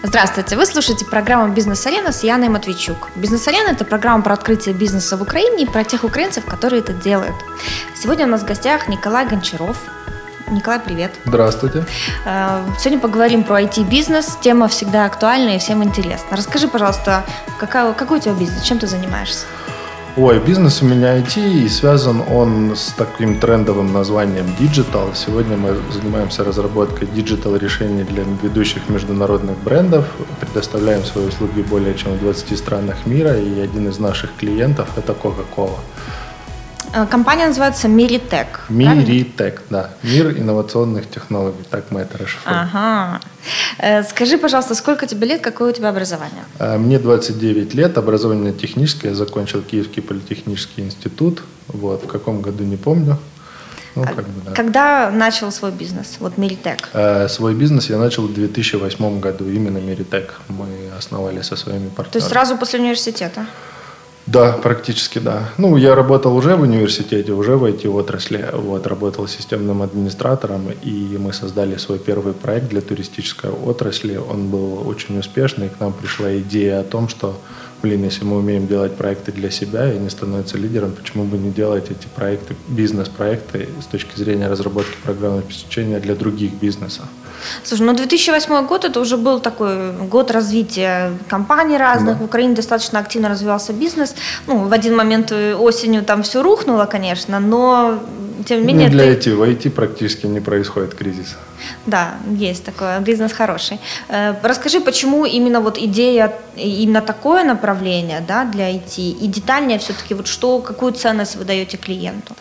Здравствуйте, вы слушаете программу «Бизнес-арена» с Яной Матвейчук. «Бизнес-арена» — это программа про открытие бизнеса в Украине и про тех украинцев, которые это делают. Сегодня у нас в гостях Николай Гончаров. Николай, привет. Здравствуйте. Э, сегодня поговорим про IT-бизнес. Тема всегда актуальна и всем интересна. Расскажи, пожалуйста, какая, какой у тебя бизнес, чем ты занимаешься? Ой, бизнес у меня IT, и связан он с таким трендовым названием Digital. Сегодня мы занимаемся разработкой digital решений для ведущих международных брендов, предоставляем свои услуги более чем в 20 странах мира, и один из наших клиентов – это Coca-Cola. Э, компания называется Миритек. Миритек, да. Мир инновационных технологий. Так мы это расшифруем. Ага. Э, скажи, пожалуйста, сколько тебе лет, какое у тебя образование? Э, мне 29 лет, образование техническое, я закончил Киевский политехнический институт. Вот, в каком году, не помню. Ну, а как бы, да. Когда начал свой бизнес, вот Миритек? свой бизнес я начал в 2008 году, именно Миритек. Мы основали со своими партнерами. То есть сразу после университета? Да, практически да. Ну, я работал уже в университете, уже в IT-отрасли. Вот, работал системным администратором, и мы создали свой первый проект для туристической отрасли. Он был очень успешный, и к нам пришла идея о том, что, блин, если мы умеем делать проекты для себя и не становятся лидером, почему бы не делать эти проекты, бизнес-проекты с точки зрения разработки программного обеспечения для других бизнесов. Слушай, ну 2008 год это уже был такой год развития компаний разных. Да. В Украине достаточно активно развивался бизнес. Ну, в один момент э, осенью там все рухнуло, конечно, но тем не менее... Не для ты... IT. В IT практически не происходит кризис. Да, есть такое. Бизнес хороший. Э, расскажи, почему именно вот идея, именно такое направление да, для IT? И детальнее все-таки, вот что, какую ценность вы даете клиенту?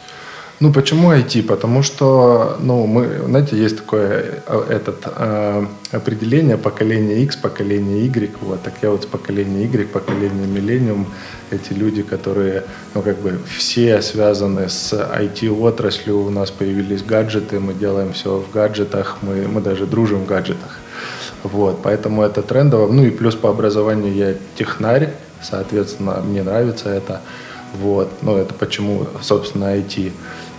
Ну, почему IT? Потому что, ну, мы, знаете, есть такое э, этот, э, определение поколения X, поколение Y. Вот, так я вот с поколения Y, поколение Millennium, эти люди, которые, ну, как бы все связаны с IT-отраслью, у нас появились гаджеты, мы делаем все в гаджетах, мы, мы даже дружим в гаджетах. Вот, поэтому это трендово. Ну и плюс по образованию я технарь, соответственно, мне нравится это. Вот, ну это почему, собственно, IT.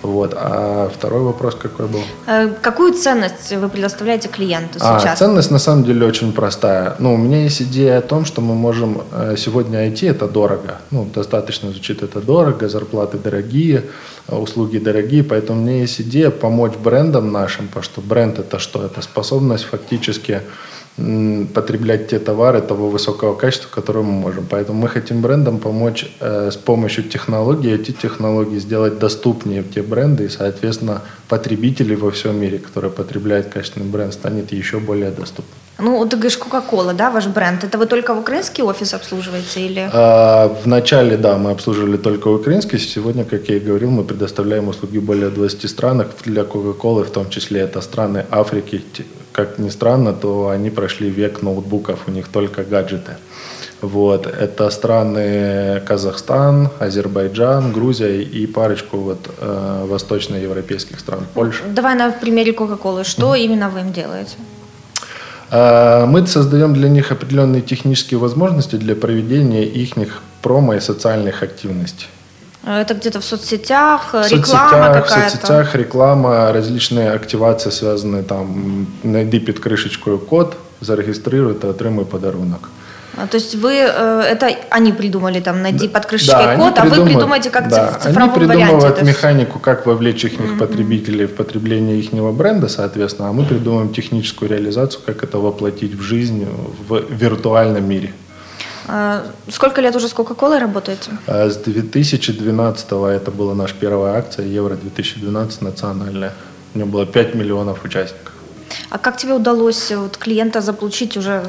Вот. А второй вопрос какой был? Э, какую ценность вы предоставляете клиенту а, сейчас? А, ценность на самом деле очень простая. Ну, у меня есть идея о том, что мы можем э, сегодня IT это дорого. Ну, достаточно звучит это дорого, зарплаты дорогие, э, услуги дорогие, поэтому у меня есть идея помочь брендам нашим, потому что бренд это что? Это способность фактически потреблять те товары того высокого качества, которые мы можем. Поэтому мы хотим брендам помочь э, с помощью технологий, эти технологии сделать доступнее те бренды, и, соответственно, потребители во всем мире, которые потребляют качественный бренд, станет еще более доступным. Ну, ты говоришь Coca-Cola, да, ваш бренд. Это вы только в украинский офис обслуживаете или? А, в начале, да, мы обслуживали только украинский. Сегодня, как я и говорил, мы предоставляем услуги более 20 странах. Для Coca-Cola в том числе это страны Африки. Как ни странно, то они прошли век ноутбуков, у них только гаджеты. Вот. Это страны Казахстан, Азербайджан, Грузия и парочку вот, э, восточноевропейских стран, Польша. Давай на примере Coca-Cola. Что mm-hmm. именно вы им делаете? А, мы создаем для них определенные технические возможности для проведения их промо и социальных активностей. А, это где-то в соцсетях, в реклама какая-то? В соцсетях реклама, различные активации, связанные там, найди під кришечкою код, зарегистрируй та отримуй подарунок. А, то есть вы, э, это они придумали, там, найди под крышечкой да, код, а вы придумаете как да, в цифровом они придумывают варианте. механику, как вовлечь их mm-hmm. потребителей в потребление их бренда, соответственно, а мы придумываем техническую реализацию, как это воплотить в жизнь в виртуальном мире. А, сколько лет уже с Coca-Cola работаете? А, с 2012 это была наша первая акция, Евро 2012 национальная. У нее было 5 миллионов участников. А как тебе удалось вот, клиента заполучить уже,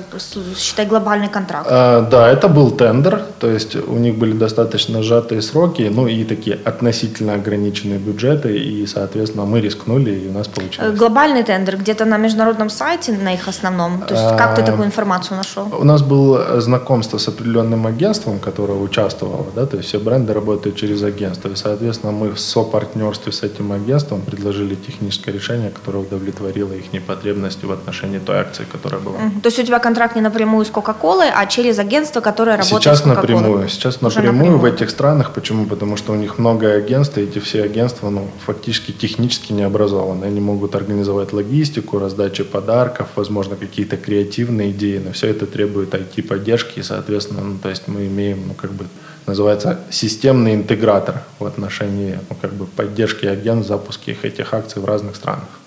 считай, глобальный контракт? А, да, это был тендер, то есть у них были достаточно сжатые сроки, ну и такие относительно ограниченные бюджеты, и, соответственно, мы рискнули, и у нас получилось. Э, глобальный тендер где-то на международном сайте, на их основном? То есть а, как ты такую информацию нашел? У нас было знакомство с определенным агентством, которое участвовало, да, то есть все бренды работают через агентство, и, соответственно, мы в сопартнерстве с этим агентством предложили техническое решение, которое удовлетворило их потребности в отношении той акции, которая была. То есть у тебя контракт не напрямую с Кока-Колой, а через агентство, которое работает Сейчас с Кока-Колой? напрямую. Сейчас напрямую, напрямую в этих странах. Почему? Потому что у них много агентств, и эти все агентства ну, фактически технически не образованы. Они могут организовать логистику, раздачу подарков, возможно, какие-то креативные идеи, но все это требует IT-поддержки, и, соответственно, ну, то есть мы имеем, ну, как бы, называется системный интегратор в отношении ну, как бы поддержки агент запуски этих акций в разных странах.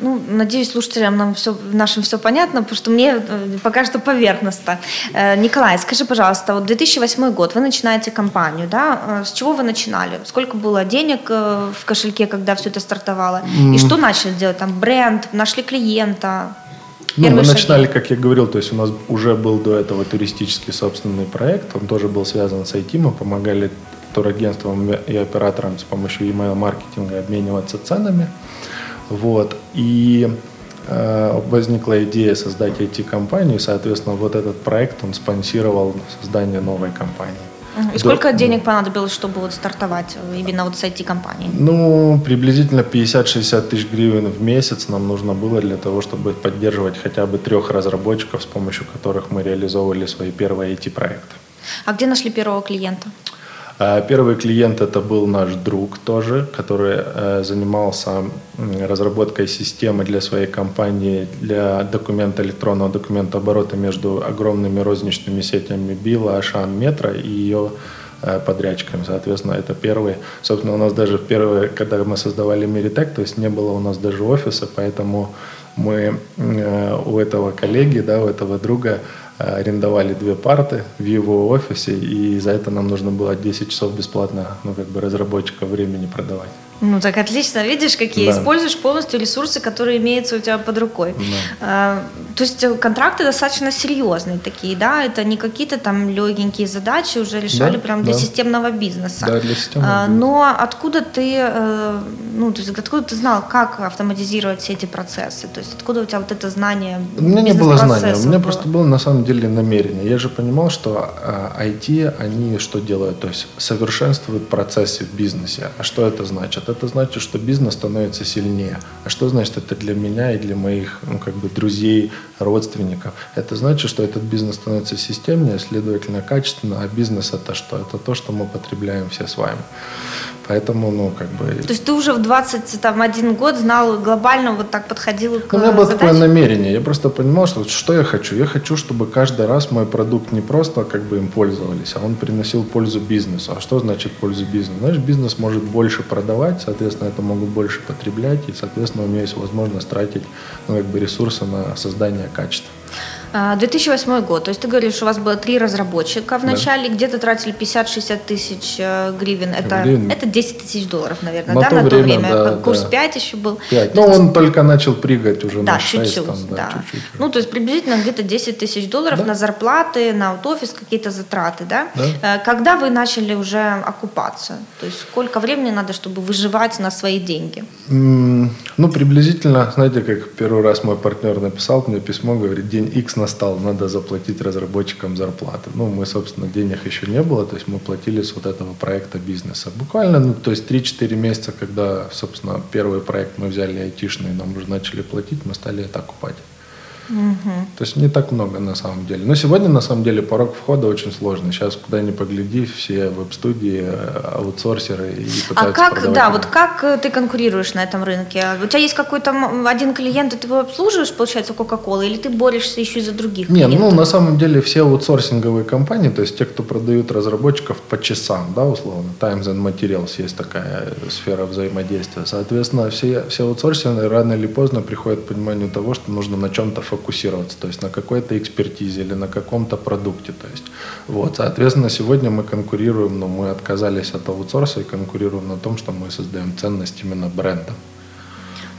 Ну, надеюсь, слушателям нам все, нашим все понятно, потому что мне э, пока что поверхностно. Э, Николай, скажи, пожалуйста, вот 2008 год, вы начинаете компанию, да? Э, с чего вы начинали? Сколько было денег в кошельке, когда все это стартовало? Mm. И что начали делать? Там бренд, нашли клиента? Ну, мы шаги. начинали, как я говорил, то есть у нас уже был до этого туристический собственный проект, он тоже был связан с IT, мы помогали турагентствам и операторам с помощью email-маркетинга обмениваться ценами. Вот. И э, возникла идея создать IT-компанию, соответственно, вот этот проект, он спонсировал создание новой компании. И сколько До... денег понадобилось, чтобы вот стартовать именно вот с IT-компанией? Ну, приблизительно 50-60 тысяч гривен в месяц нам нужно было для того, чтобы поддерживать хотя бы трех разработчиков, с помощью которых мы реализовывали свои первые IT-проекты. А где нашли первого клиента? А, первый клиент это был наш друг тоже, который э, занимался разработкой системы для своей компании для документа электронного документа оборота между огромными розничными сетями Билла, Ашан, Метро и ее э, подрядчиками. Соответственно, это первый. Собственно, у нас даже первые, когда мы создавали Миритек, то есть не было у нас даже офиса, поэтому мы э, у этого коллеги, да, у этого друга арендовали две парты в его офисе, и за это нам нужно было 10 часов бесплатно, ну, как бы разработчика времени продавать. Ну, так отлично. Видишь, какие да. используешь полностью ресурсы, которые имеются у тебя под рукой. Да. А, то есть э, контракты достаточно серьезные такие, да? Это не какие-то там легенькие задачи уже решали да, прям для да. системного бизнеса. Да, для системного а. Но откуда ты, э, ну, то есть откуда ты знал, как автоматизировать все эти процессы? То есть откуда у тебя вот это знание? У меня не было знания, у меня было? просто было на самом деле намерение. Я же понимал, что IT, а, они что делают? То есть совершенствуют процессы в бизнесе. А что это значит? Это значит, что бизнес становится сильнее. А что значит это для меня и для моих ну, как бы друзей, родственников? Это значит, что этот бизнес становится системнее, следовательно, качественно. А бизнес это что? Это то, что мы потребляем все с вами. Поэтому, ну, как бы... То есть ты уже в 21 год знал глобально, вот так подходил к У меня было задаче? такое намерение. Я просто понимал, что что я хочу. Я хочу, чтобы каждый раз мой продукт не просто как бы им пользовались, а он приносил пользу бизнесу. А что значит пользу бизнесу? Значит, бизнес может больше продавать, соответственно, это могут больше потреблять, и, соответственно, у меня есть возможность тратить ну, как бы ресурсы на создание качества. 2008 а, год, то есть ты говоришь, что у вас было три разработчика в начале, да. где-то тратили 50-60 тысяч э, гривен, это, гривен. это 10 тысяч долларов, наверное, на, да, то, на время, то время, да, курс да. 5 еще был. 5. Ну, он только начал прыгать уже да, на 6. Чуть-чуть, там, да, да. чуть-чуть. Ну, то есть приблизительно где-то 10 тысяч долларов да. на зарплаты, на офис, какие-то затраты, да? да? Э, когда вы начали уже окупаться? То есть сколько времени надо, чтобы выживать на свои деньги? Ну, приблизительно, знаете, как первый раз мой партнер написал мне письмо, говорит, день X настал, надо заплатить разработчикам зарплаты. Ну, мы, собственно, денег еще не было, то есть мы платили с вот этого проекта бизнеса. Буквально, ну, то есть 3-4 месяца, когда, собственно, первый проект мы взяли айтишный, нам уже начали платить, мы стали это окупать. Угу. То есть не так много на самом деле. Но сегодня на самом деле порог входа очень сложный. Сейчас куда ни погляди, все веб-студии, э, аутсорсеры и а А как, да, вот как э, ты конкурируешь на этом рынке? У тебя есть какой-то один клиент, и ты его обслуживаешь, получается, Coca-Cola, или ты борешься еще и за других Нет, ну на самом деле все аутсорсинговые компании, то есть те, кто продают разработчиков по часам, да, условно, Times and Materials есть такая сфера взаимодействия. Соответственно, все, все аутсорсинги рано или поздно приходят к пониманию того, что нужно на чем-то фокусироваться фокусироваться, то есть на какой-то экспертизе или на каком-то продукте. То есть, вот, соответственно, сегодня мы конкурируем, но мы отказались от аутсорса и конкурируем на том, что мы создаем ценность именно бренда.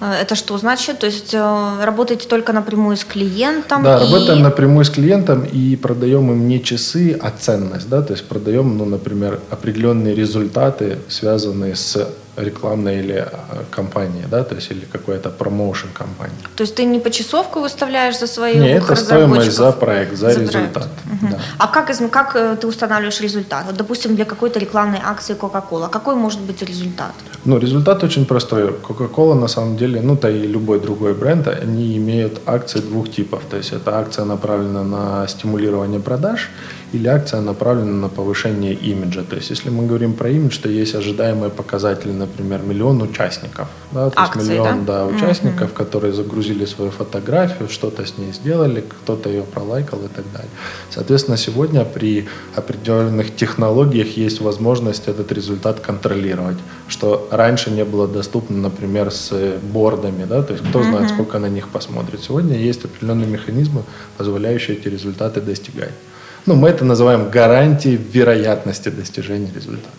Это что значит? То есть э, работаете только напрямую с клиентом? Да, и... работаем напрямую с клиентом и продаем им не часы, а ценность. Да? То есть продаем, ну, например, определенные результаты, связанные с рекламной или э, компании, да, то есть или какой-то промоушен компании. То есть ты не почасовку выставляешь за свои Нет, это стоимость за проект, за, за результат. Проект. Угу. Да. А как, как э, ты устанавливаешь результат? Вот, допустим, для какой-то рекламной акции Coca-Cola. Какой может быть результат? Ну, результат очень простой. Coca-Cola на самом деле, ну, да и любой другой бренд, они имеют акции двух типов. То есть это акция направлена на стимулирование продаж или акция направлена на повышение имиджа. То есть если мы говорим про имидж, то есть ожидаемые показатели, например, миллион участников. Да? То Акции, есть миллион да? Да, участников, mm-hmm. которые загрузили свою фотографию, что-то с ней сделали, кто-то ее пролайкал и так далее. Соответственно, сегодня при определенных технологиях есть возможность этот результат контролировать, что раньше не было доступно, например, с бордами, да, то есть кто знает, mm-hmm. сколько на них посмотрит. Сегодня есть определенные механизмы, позволяющие эти результаты достигать. Ну, мы это называем гарантией вероятности достижения результата.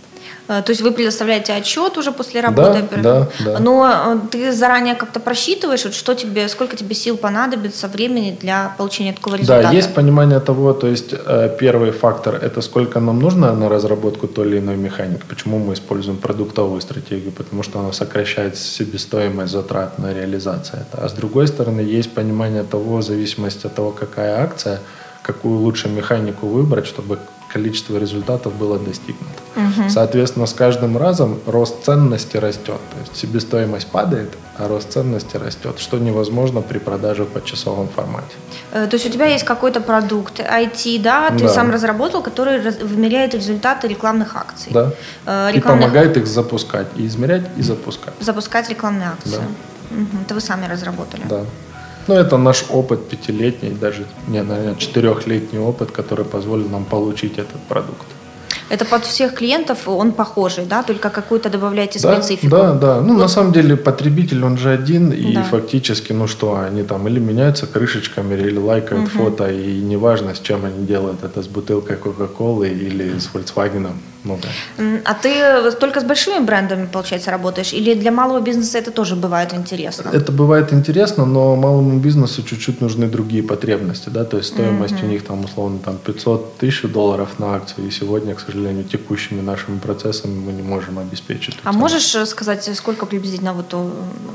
Э, то есть вы предоставляете отчет уже после работы? Да, да, да. Но э, ты заранее как-то просчитываешь, вот что тебе, сколько тебе сил понадобится, времени для получения такого результата? Да, есть понимание того, то есть э, первый фактор – это сколько нам нужно на разработку той или иной механики. Почему мы используем продуктовую стратегию? Потому что она сокращает себестоимость затрат на реализацию. А с другой стороны, есть понимание того, в зависимости от того, какая акция – какую лучше механику выбрать, чтобы количество результатов было достигнуто. Угу. Соответственно, с каждым разом рост ценности растет. То есть себестоимость падает, а рост ценности растет, что невозможно при продаже в почасовом формате. Э, то есть у тебя есть какой-то продукт IT, да, ты да. сам разработал, который вымеряет результаты рекламных акций. Да. Рекламных... И помогает их запускать, и измерять, и запускать. Запускать рекламные акции. Да. Угу. Это вы сами разработали. Да. Ну, это наш опыт пятилетний, даже, не, наверное, четырехлетний опыт, который позволил нам получить этот продукт. Это под всех клиентов он похожий, да, только какую-то добавляете да, специфику. Да, да. Ну, вот. на самом деле, потребитель, он же один, и да. фактически, ну что, они там или меняются крышечками, или лайкают угу. фото, и неважно, с чем они делают, это с бутылкой Кока-Колы или с Volkswagen. Ну, да. А ты только с большими брендами, получается, работаешь? Или для малого бизнеса это тоже бывает интересно? Это бывает интересно, но малому бизнесу чуть-чуть нужны другие потребности, да, то есть стоимость mm-hmm. у них там условно там 500 тысяч долларов на акцию, и сегодня, к сожалению, текущими нашими процессами мы не можем обеспечить. А можешь э, сказать, сколько приблизительно вот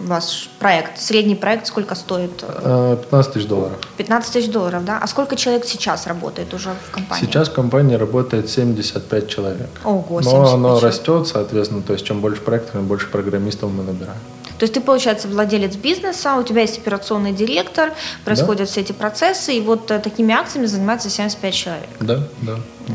ваш проект, средний проект, сколько стоит? 15 э, тысяч долларов. 15 тысяч долларов, да? А сколько человек сейчас работает уже в компании? Сейчас в компании работает 75 человек. Ого, Но оно растет, соответственно, то есть чем больше проектов, тем больше программистов мы набираем. То есть ты, получается, владелец бизнеса, у тебя есть операционный директор, происходят да. все эти процессы, и вот э, такими акциями занимается 75 человек. Да, да. да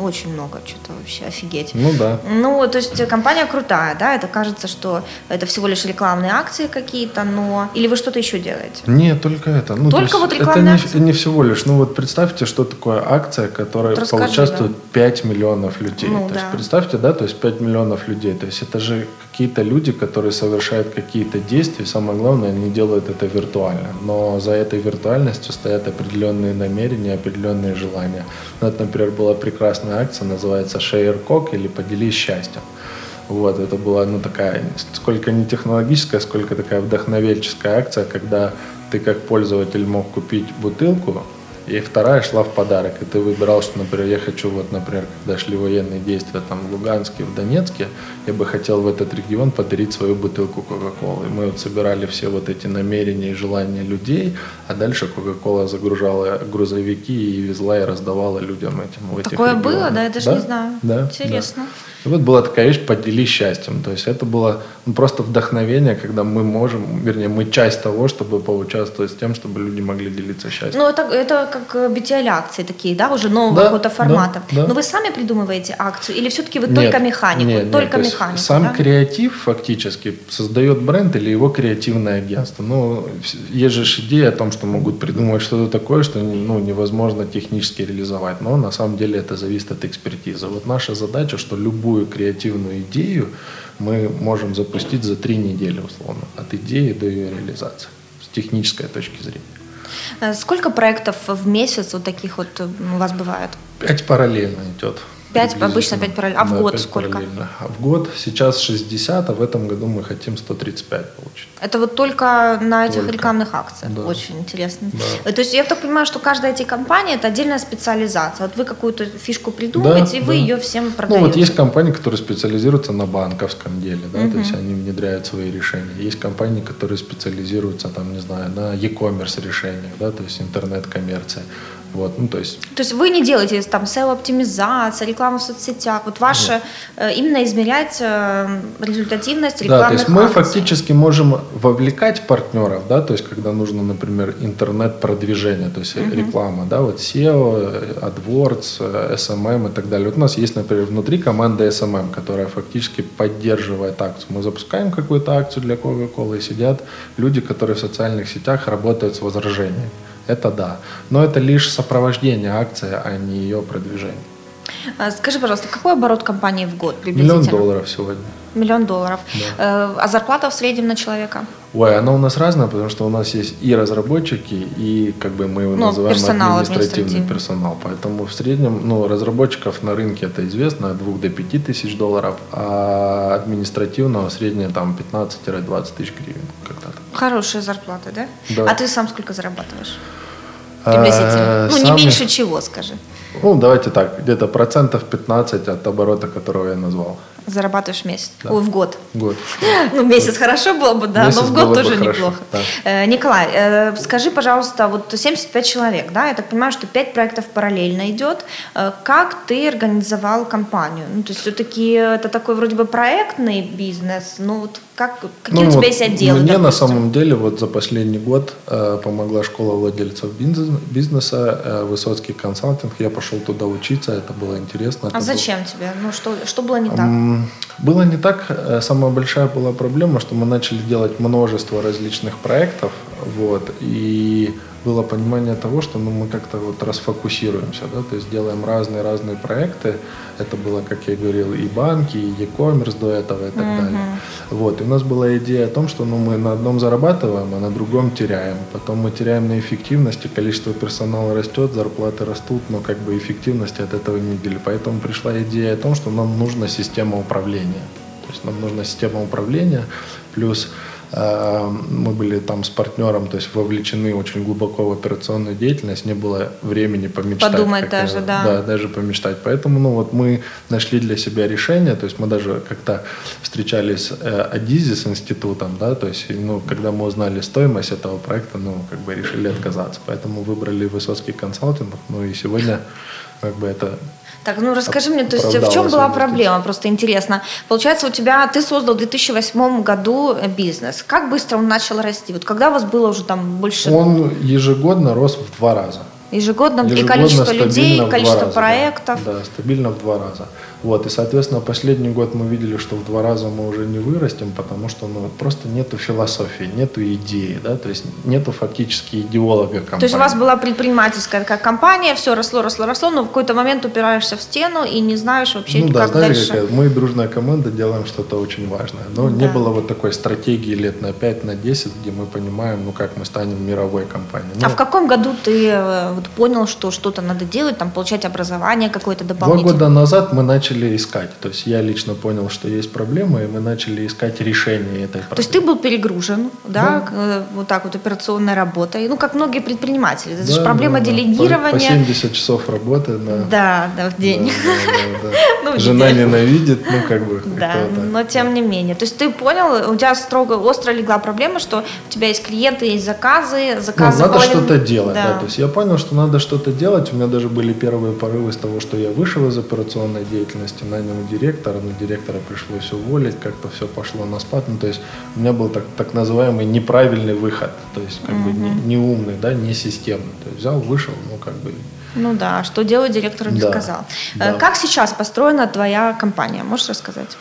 очень много, что-то вообще офигеть. Ну да. Ну, то есть компания крутая, да, это кажется, что это всего лишь рекламные акции какие-то, но... Или вы что-то еще делаете? Нет, только это. Ну, только вот рекламные это не, не всего лишь. Ну вот представьте, что такое акция, которая вот поучаствует да. 5 миллионов людей. Ну, то да. есть представьте, да, то есть 5 миллионов людей. То есть это же какие-то люди, которые совершают какие-то действия, самое главное, они делают это виртуально. Но за этой виртуальностью стоят определенные намерения, определенные желания. Ну, это, например, была прекрасная акция, называется Share Coke или «Поделись счастьем». Вот, это была, ну, такая, сколько не технологическая, сколько такая вдохновенческая акция, когда ты как пользователь мог купить бутылку, и вторая шла в подарок. И ты выбирал, что, например, я хочу, вот, например, когда шли военные действия там в Луганске, в Донецке, я бы хотел в этот регион подарить свою бутылку Кока-Колы. Мы вот собирали все вот эти намерения и желания людей, а дальше Кока-Кола загружала грузовики и везла и раздавала людям этим в этих Такое регионах. было, да? Я даже да? не знаю. Да, Интересно. Да. И вот была такая вещь «поделись счастьем». То есть это было ну, просто вдохновение, когда мы можем, вернее, мы часть того, чтобы поучаствовать с тем, чтобы люди могли делиться счастьем. Ну, это, это как BTL-акции такие, да, уже нового да, какого-то формата. Да, да. Но вы сами придумываете акцию или все-таки вы нет, только механику? Нет, только нет, механику, Сам да? креатив фактически создает бренд или его креативное агентство. Ну, есть же идея о том, что могут придумывать что-то такое, что ну, невозможно технически реализовать. Но на самом деле это зависит от экспертизы. Вот наша задача, что любую креативную идею мы можем запустить за три недели, условно, от идеи до ее реализации с технической точки зрения. Э, сколько проектов в месяц вот таких вот э, у вас бывает? Пять параллельно идет. Пять, обычно 5 параллельно. А в да, год сколько? Параллельно. А в год сейчас 60, а в этом году мы хотим 135 получить. Это вот только на этих только. рекламных акциях. Да. Очень интересно. Да. То есть я так понимаю, что каждая эти компания это отдельная специализация. Вот вы какую-то фишку придумываете, да, и вы да. ее всем продаете. Ну вот есть компании, которые специализируются на банковском деле, да, угу. то есть они внедряют свои решения. Есть компании, которые специализируются там, не знаю, на e-commerce решениях, да, то есть интернет-коммерция. Вот, ну, то есть... То есть вы не делаете там SEO-оптимизация, рекламу в соцсетях. Вот ваше Нет. Э, именно измерять э, результативность рекламных Да, то есть мы акций. фактически можем вовлекать партнеров, да, то есть когда нужно, например, интернет-продвижение, то есть uh-huh. реклама, да, вот SEO, AdWords, SMM и так далее. Вот у нас есть, например, внутри команда SMM, которая фактически поддерживает акцию. Мы запускаем какую-то акцию для Coca-Cola и сидят люди, которые в социальных сетях работают с возражениями это да. Но это лишь сопровождение акции, а не ее продвижение. А, скажи, пожалуйста, какой оборот компании в год Миллион долларов сегодня. Миллион долларов. Да. Э, а зарплата в среднем на человека? Ой, она у нас разная, потому что у нас есть и разработчики, и как бы мы его ну, называем персонал, административный персонал. Поэтому в среднем, ну, разработчиков на рынке это известно, от 2 до 5 тысяч долларов, а административного среднее там 15-20 тысяч гривен. Когда-то. Хорошая зарплата, да? Да. А ты сам сколько зарабатываешь? Приблизительно. Ну, не меньше чего, скажи. Ну, давайте так, где-то процентов 15 от оборота, которого я назвал. Зарабатываешь месяц? Да. Ой, в год? Год. Ну, месяц хорошо было бы, да, месяц но в год тоже неплохо. Да. Э, Николай, э, скажи, пожалуйста, вот 75 человек, да, я так понимаю, что 5 проектов параллельно идет. Э, как ты организовал компанию? Ну, то есть все-таки это такой вроде бы проектный бизнес, ну вот как, какие ну, у тебя вот есть отделы? Мне допустим? на самом деле вот за последний год э, помогла школа владельцев бизнеса, э, Высоцкий консалтинг. Я пошел туда учиться, это было интересно. А это зачем было... тебе? Ну что, что было не так? Было не так. Э, самая большая была проблема, что мы начали делать множество различных проектов, вот, и было понимание того, что ну, мы как-то вот расфокусируемся, да, то есть делаем разные-разные проекты. Это было, как я говорил, и банки, и e-commerce до этого и так uh-huh. далее. Вот, и у нас была идея о том, что ну, мы на одном зарабатываем, а на другом теряем. Потом мы теряем на эффективности, количество персонала растет, зарплаты растут, но как бы эффективности от этого не видели. Поэтому пришла идея о том, что нам нужна система управления. То есть нам нужна система управления, плюс мы были там с партнером, то есть вовлечены очень глубоко в операционную деятельность, не было времени помечтать. Подумать даже, да. Да, даже помечтать. Поэтому, ну вот мы нашли для себя решение, то есть мы даже как-то встречались с э, Адизи с институтом, да, то есть, ну, когда мы узнали стоимость этого проекта, ну, как бы решили отказаться. Поэтому выбрали Высоцкий консалтинг, ну и сегодня как бы это так, ну расскажи мне, то есть в чем была проблема, просто интересно. Получается, у тебя, ты создал в 2008 году э, бизнес. Как быстро он начал расти? Вот когда у вас было уже там больше... Он ежегодно рос в два раза. Ежегодно, ежегодно и количество людей, количество раза, проектов. Да, да, стабильно в два раза. Вот, и, соответственно, последний год мы видели, что в два раза мы уже не вырастем, потому что ну, просто нету философии, нету идеи, да, то есть нету фактически идеолога компании. То есть у вас была предпринимательская такая компания, все росло, росло, росло, но в какой-то момент упираешься в стену и не знаешь вообще, ну, как да, знаешь, дальше. Какая, мы дружная команда делаем что-то очень важное, но да. не было вот такой стратегии лет на 5, на 10, где мы понимаем, ну, как мы станем мировой компанией. Ну, а в каком году ты э, вот, понял, что что-то надо делать, там, получать образование какое-то дополнительное? Два года назад мы начали искать. То есть я лично понял, что есть проблема, и мы начали искать решение этой проблемы. То есть ты был перегружен, да, да. Э, вот так вот операционной работой, ну, как многие предприниматели. Это да, же проблема да, делегирования. По, по 70 часов работы. Да, да, да в день. Да, да, да. ну, Жена ненавидит, ну, как бы. Да, но тем не менее. То есть ты понял, у тебя строго, остро легла проблема, что у тебя есть клиенты, есть заказы, ну, заказы... Ну, надо что-то делать, да. да. То есть я понял, что надо что-то делать. У меня даже были первые порывы с того, что я вышел из операционной деятельности, на нанял директора, но директора пришлось уволить, как-то все пошло на спад. Ну, то есть у меня был так, так называемый неправильный выход, то есть как угу. бы не, не умный, да, не системный. То есть взял, вышел, ну как бы ну да, что делать директору не да, сказал. Да. Э, как сейчас построена твоя компания? Можешь рассказать?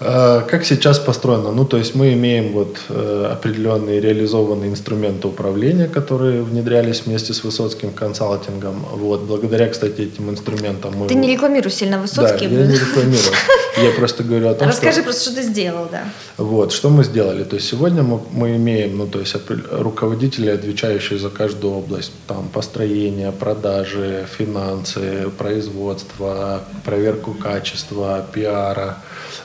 Э, как сейчас построено? Ну, то есть мы имеем вот э, определенные реализованные инструменты управления, которые внедрялись вместе с Высоцким консалтингом. Вот, благодаря, кстати, этим инструментам мы... Ты не рекламируешь сильно Высоцкий? Да, я не рекламирую. Я просто говорю о том, Расскажи что... просто, что ты сделал, да. Вот, что мы сделали. То есть сегодня мы, мы имеем, ну, то есть руководители, отвечающие за каждую область, там, построение, продажи, финансы, производство, проверку качества, пиара,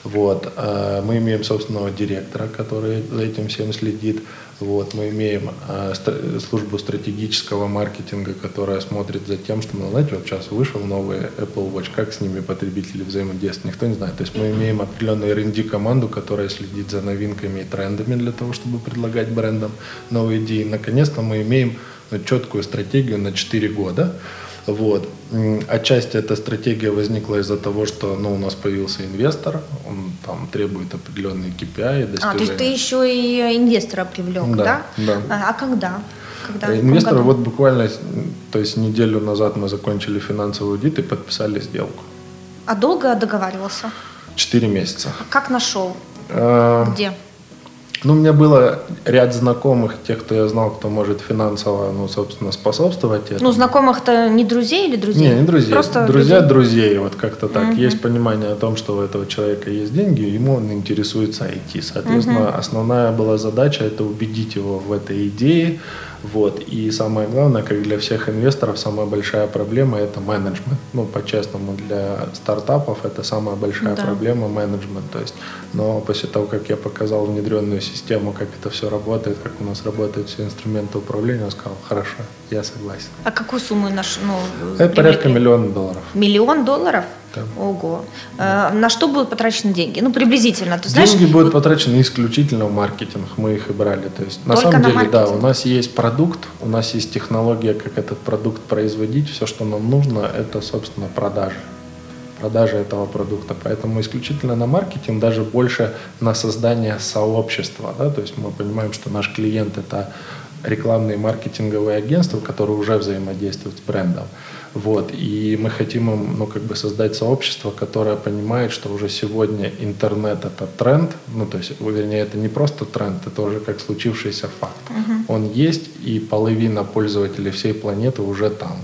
вот. А мы имеем собственного директора, который за этим всем следит. Вот. Мы имеем а, службу стратегического маркетинга, которая смотрит за тем, что, ну, знаете, вот сейчас вышел новый Apple Watch, как с ними потребители взаимодействуют, никто не знает. То есть мы имеем определенную R&D команду, которая следит за новинками и трендами для того, чтобы предлагать брендам новые идеи. Наконец-то мы имеем четкую стратегию на 4 года. Вот. Отчасти эта стратегия возникла из-за того, что ну, у нас появился инвестор, он там требует определенные KPI, достижения. А, то есть ты еще и инвестора привлек, да? Да. да. А, а когда? когда? Э, инвестор вот буквально, то есть неделю назад мы закончили финансовый аудит и подписали сделку. А долго договаривался? Четыре месяца. А как нашел? А... Где? Ну, у меня было ряд знакомых, тех, кто я знал, кто может финансово, ну, собственно, способствовать этому. Ну, знакомых-то не друзей или друзей? Не, не друзей. Просто друзья людей. друзей, вот как-то так. Угу. Есть понимание о том, что у этого человека есть деньги, ему он интересуется IT. Соответственно, угу. основная была задача – это убедить его в этой идее, вот. И самое главное, как для всех инвесторов, самая большая проблема – это менеджмент. Ну, по-честному, для стартапов это самая большая да. проблема – менеджмент. То есть, но после того, как я показал внедренную систему, как это все работает, как у нас работают все инструменты управления, он сказал, хорошо, я согласен. А какую сумму наш, ну, Это порядка миллиона долларов. Миллион долларов? Да. Ого. Э, на что будут потрачены деньги? Ну, приблизительно. Ты знаешь, деньги будут потрачены исключительно в маркетинг. Мы их и брали. То есть, на самом на деле, да, у нас есть продукт, у нас есть технология, как этот продукт производить. Все, что нам нужно, это, собственно, продажи продажи этого продукта. Поэтому исключительно на маркетинг, даже больше на создание сообщества. Да? То есть мы понимаем, что наш клиент это рекламные маркетинговые агентства, которые уже взаимодействуют с брендом. Вот. И мы хотим им ну, как бы создать сообщество, которое понимает, что уже сегодня интернет – это тренд. Ну, то есть, вернее, это не просто тренд, это уже как случившийся факт. Uh-huh. Он есть, и половина пользователей всей планеты уже там.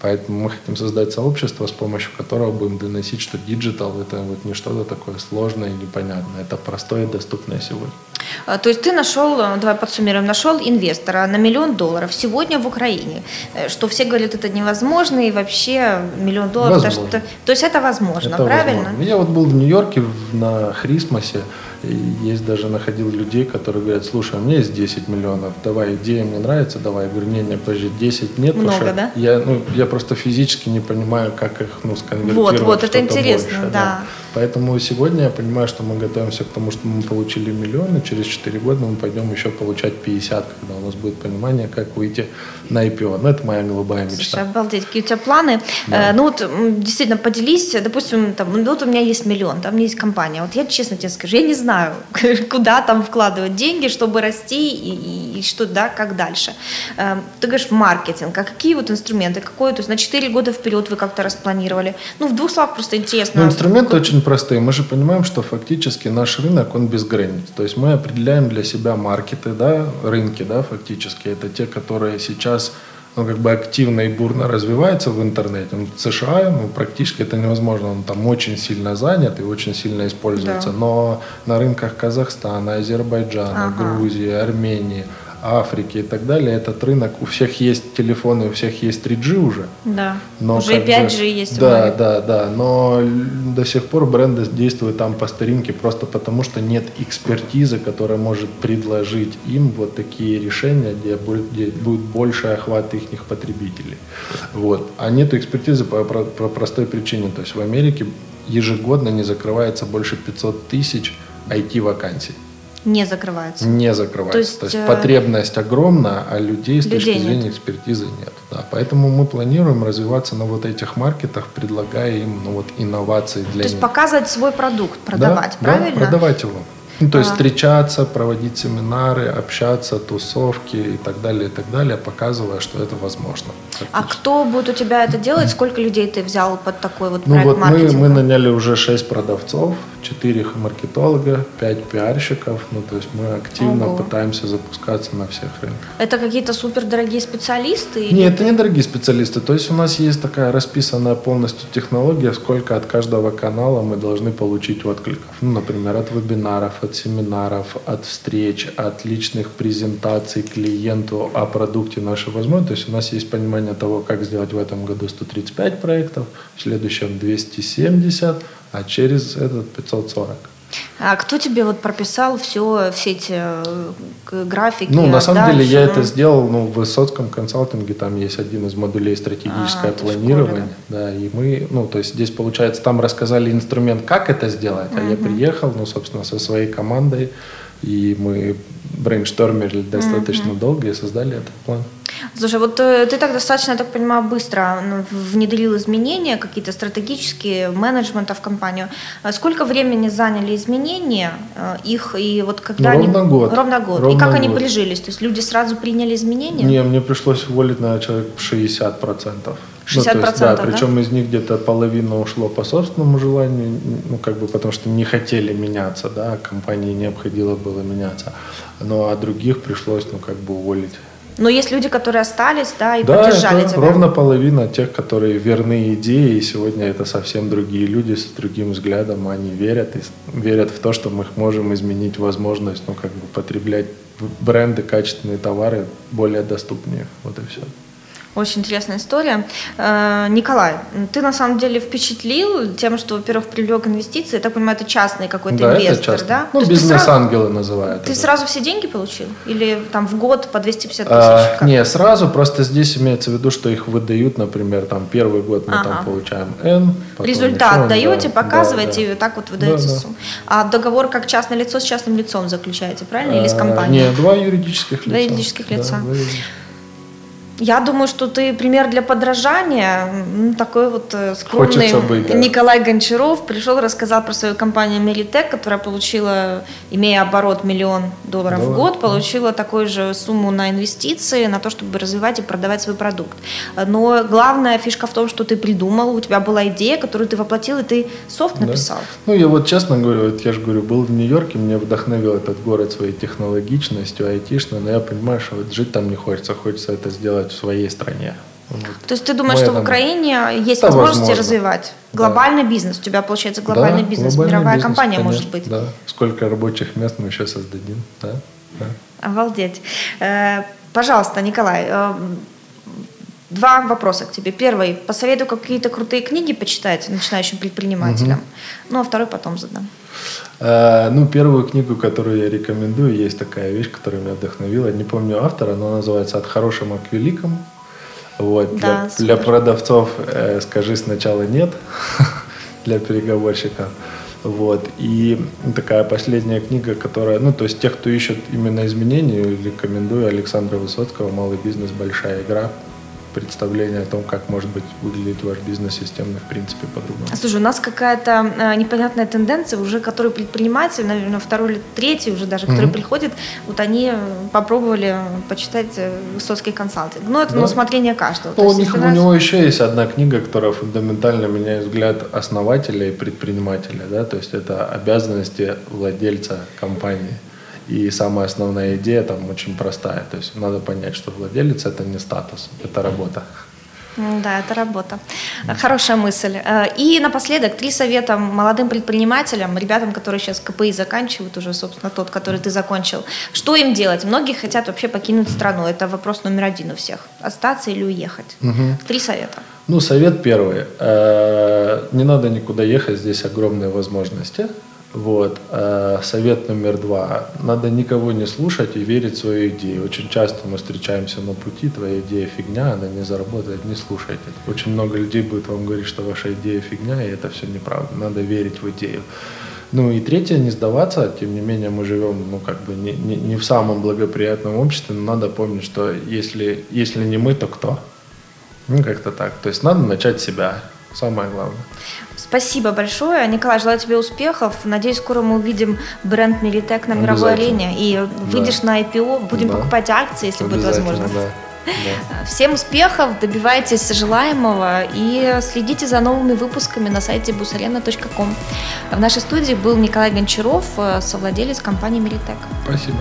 Поэтому мы хотим создать сообщество, с помощью которого будем доносить, что диджитал – это вот не что-то такое сложное и непонятное. Это простое и доступное сегодня. А, то есть ты нашел, э, давай подсуммируем, нашел инвестора на миллион долларов сегодня в Украине, э, что все говорят, это невозможно, и вообще миллион долларов, это что то есть это возможно, это правильно? Возможно. Я вот был в Нью-Йорке на Christmas е, и есть даже находил людей, которые говорят, слушай, у меня есть 10 миллионов, давай, идея мне нравится, давай. Я говорю, не, не, подожди, 10 нет, Много, потому что да? я, ну, я просто физически не понимаю, как их ну, сконвертировать Вот, вот, это интересно, больше, да. да. Поэтому сегодня я понимаю, что мы готовимся к тому, что мы получили миллионы, через 4 года мы пойдем еще получать 50, когда у нас будет понимание, как выйти на IPO. Ну, это моя голубая мечта. Слушай, обалдеть, какие у тебя планы. Да. Э, ну вот, действительно, поделись, допустим, там, ну, вот у меня есть миллион, там у меня есть компания. Вот я честно тебе скажу, я не знаю, куда там вкладывать деньги, чтобы расти и, и, и что, да, как дальше. Э, ты говоришь, в маркетинг, а какие вот инструменты, какой, то есть на 4 года вперед вы как-то распланировали? Ну, в двух словах просто интересно. Ну, инструменты очень простые. Мы же понимаем, что фактически наш рынок, он безграничен. То есть мы определяем для себя маркеты, да, рынки, да, фактически. Это те, которые сейчас ну, как бы активно и бурно развиваются в интернете. Ну, в США ну, практически это невозможно. Он там очень сильно занят и очень сильно используется. Да. Но на рынках Казахстана, Азербайджана, ага. Грузии, Армении – Африки и так далее, этот рынок, у всех есть телефоны, у всех есть 3G уже. Да, но уже 5G же, есть. Да, да, да, но до сих пор бренды действуют там по старинке просто потому, что нет экспертизы, которая может предложить им вот такие решения, где будет, где будет больше охват их потребителей. Вот. А нет экспертизы по, по, по простой причине. То есть в Америке ежегодно не закрывается больше 500 тысяч IT-вакансий. Не закрывается. Не закрывается. То есть, То есть э, потребность огромна, а людей с людей точки зрения нет. экспертизы нет. Да. Поэтому мы планируем развиваться на вот этих маркетах, предлагая им ну, вот, инновации для То них. есть показывать свой продукт, продавать, да, правильно? Да, продавать его. Ну, то есть а. встречаться, проводить семинары, общаться, тусовки и так далее, и так далее, показывая, что это возможно. А кто будет у тебя это делать? Сколько людей ты взял под такой вот ну, проект вот маркетинга? Мы, мы наняли уже 6 продавцов, 4 маркетолога, 5 пиарщиков. Ну, то есть мы активно Ого. пытаемся запускаться на всех рынках. Это какие-то супердорогие специалисты? Нет, это не дорогие специалисты. То есть у нас есть такая расписанная полностью технология, сколько от каждого канала мы должны получить откликов. Ну, например, от вебинаров, от семинаров, от встреч, от личных презентаций клиенту о продукте нашей возможности. То есть у нас есть понимание того, как сделать в этом году 135 проектов, в следующем 270, а через этот 540. А кто тебе вот прописал все, все эти э, графики? Ну, на самом деле я это сделал ну, в Высоцком консалтинге, там есть один из модулей стратегическое а, планирование. Да, и мы, ну, то есть здесь, получается, там рассказали инструмент, как это сделать, а угу. я приехал, ну, собственно, со своей командой, и мы брейнштормили достаточно mm-hmm. долго и создали этот план. Слушай, вот э, ты так достаточно, я так понимаю, быстро ну, внедрил изменения, какие-то стратегические, менеджмента в компанию. А сколько времени заняли изменения э, их и вот когда ну, ровно они... Год. Ровно год. Ровно и как год. они прижились? То есть люди сразу приняли изменения? Не, мне пришлось уволить на человек 60%. процентов. 60%. Ну, есть, да, да, причем из них где-то половина ушло по собственному желанию, ну, как бы потому что не хотели меняться, да, компании необходимо было меняться. Ну, а других пришлось, ну, как бы уволить. Но есть люди, которые остались, да, и да, поддержали это тебя. ровно половина тех, которые верны идеи, и сегодня это совсем другие люди с другим взглядом, они верят, и верят в то, что мы можем изменить возможность, ну, как бы потреблять бренды, качественные товары более доступнее. Вот и все. Очень интересная история. Э, Николай, ты на самом деле впечатлил тем, что, во-первых, привлек инвестиции. Я так понимаю, это частный какой-то да, это инвестор, часто. да? Ну, бизнес-ангелы называют. Ты это. сразу все деньги получил? Или там в год по 250 тысяч? А, не, сразу, просто здесь имеется в виду, что их выдают, например, там первый год мы Ага. там получаем N. Результат еще, даете, да, показываете, да, да. и так вот выдаете Да, да. сумму. А договор как частное лицо с частным лицом заключаете, правильно? Или с А, компанией? Не, два юридических лица. Два юридических Да, лица. два юридических. Я думаю, что ты пример для подражания. Такой вот э, скромный быть, да. Николай Гончаров пришел, рассказал про свою компанию Меритек, которая получила, имея оборот миллион долларов в Долларов, год, да. получила такую же сумму на инвестиции, на то, чтобы развивать и продавать свой продукт. Но главная фишка в том, что ты придумал, у тебя была идея, которую ты воплотил, и ты софт Да. написал. Ну, я вот честно говорю, вот я же говорю, был в Нью-Йорке, меня вдохновил этот город своей технологичностью, айтишной, но я понимаю, что вот жить там не хочется, хочется это сделать в своей стране. Вот. То есть ты думаешь, Мы что в Украине есть Да, возможности возможно. развивать Да. глобальный бизнес? У тебя получается глобальный Да, бизнес, глобальный мировая бизнес, компания конечно, может быть. Да, сколько рабочих мест мы еще создадим, да, да. Обалдеть. Э, Пожалуйста, Николай, э, два вопроса к тебе. Первый. Посоветуй какие-то крутые книги почитать начинающим предпринимателям. Ну, а второй потом задам. Э, Ну, первую книгу, которую я рекомендую, есть такая вещь, которая меня вдохновила. Не помню автора, но она называется «От хорошим к великому». Вот. Да, для, супер. для продавцов э, скажи сначала нет, для переговорщиков. Вот. И такая последняя книга, которая, ну, то есть тех, кто ищет именно изменений, рекомендую Александра Высоцкого «Малый бизнес. Большая игра». Представление о том, как может быть выглядеть ваш бизнес системно, в принципе, по-другому. Слушай, у нас какая-то э, непонятная тенденция, уже который предприниматель, наверное, второй или третий уже даже, который Мгм. приходит, вот они э, попробовали почитать э, Высоцкий консалтинг. Ну, это Да. на усмотрение каждого. Ну, у, есть, них, у него еще есть одна книга, которая фундаментально меняет взгляд основателя и предпринимателя. Да? То есть это обязанности владельца компании. И самая основная идея там очень простая. То есть надо понять, что владелец это не статус, это работа. М, Да, это работа. Хорошая мысль. Э, И напоследок три совета молодым предпринимателям, ребятам, которые сейчас КПИ заканчивают, уже, собственно, тот, который ты закончил. Что им делать? Многие хотят вообще покинуть страну. Это вопрос номер один у всех. Остаться или уехать? Три совета. Ну, совет первый. Э, Не надо никуда ехать, здесь огромные возможности. Вот. Э, Совет номер два. Надо никого не слушать и верить в свою идею. Очень часто мы встречаемся на пути, твоя идея фигня, она не заработает, не слушайте. Очень много людей будет вам говорить, что ваша идея фигня, и это все неправда. Надо верить в идею. Ну и третье, не сдаваться. Тем не менее, мы живем, ну, как бы не, не, не в самом благоприятном обществе, но надо помнить, что если, если не мы, то кто? Ну, как-то так. То есть надо начать себя. Самое главное. Спасибо большое. Николай, желаю тебе успехов. Надеюсь, скоро мы увидим бренд Миритек на мировой арене. И выйдешь на IPO, будем Да. покупать акции, если будет возможность. Да. Да. Всем успехов, добивайтесь желаемого и следите за новыми выпусками на сайте busarena.com. В нашей студии был Николай Гончаров, э, совладелец компании Миритек. Спасибо.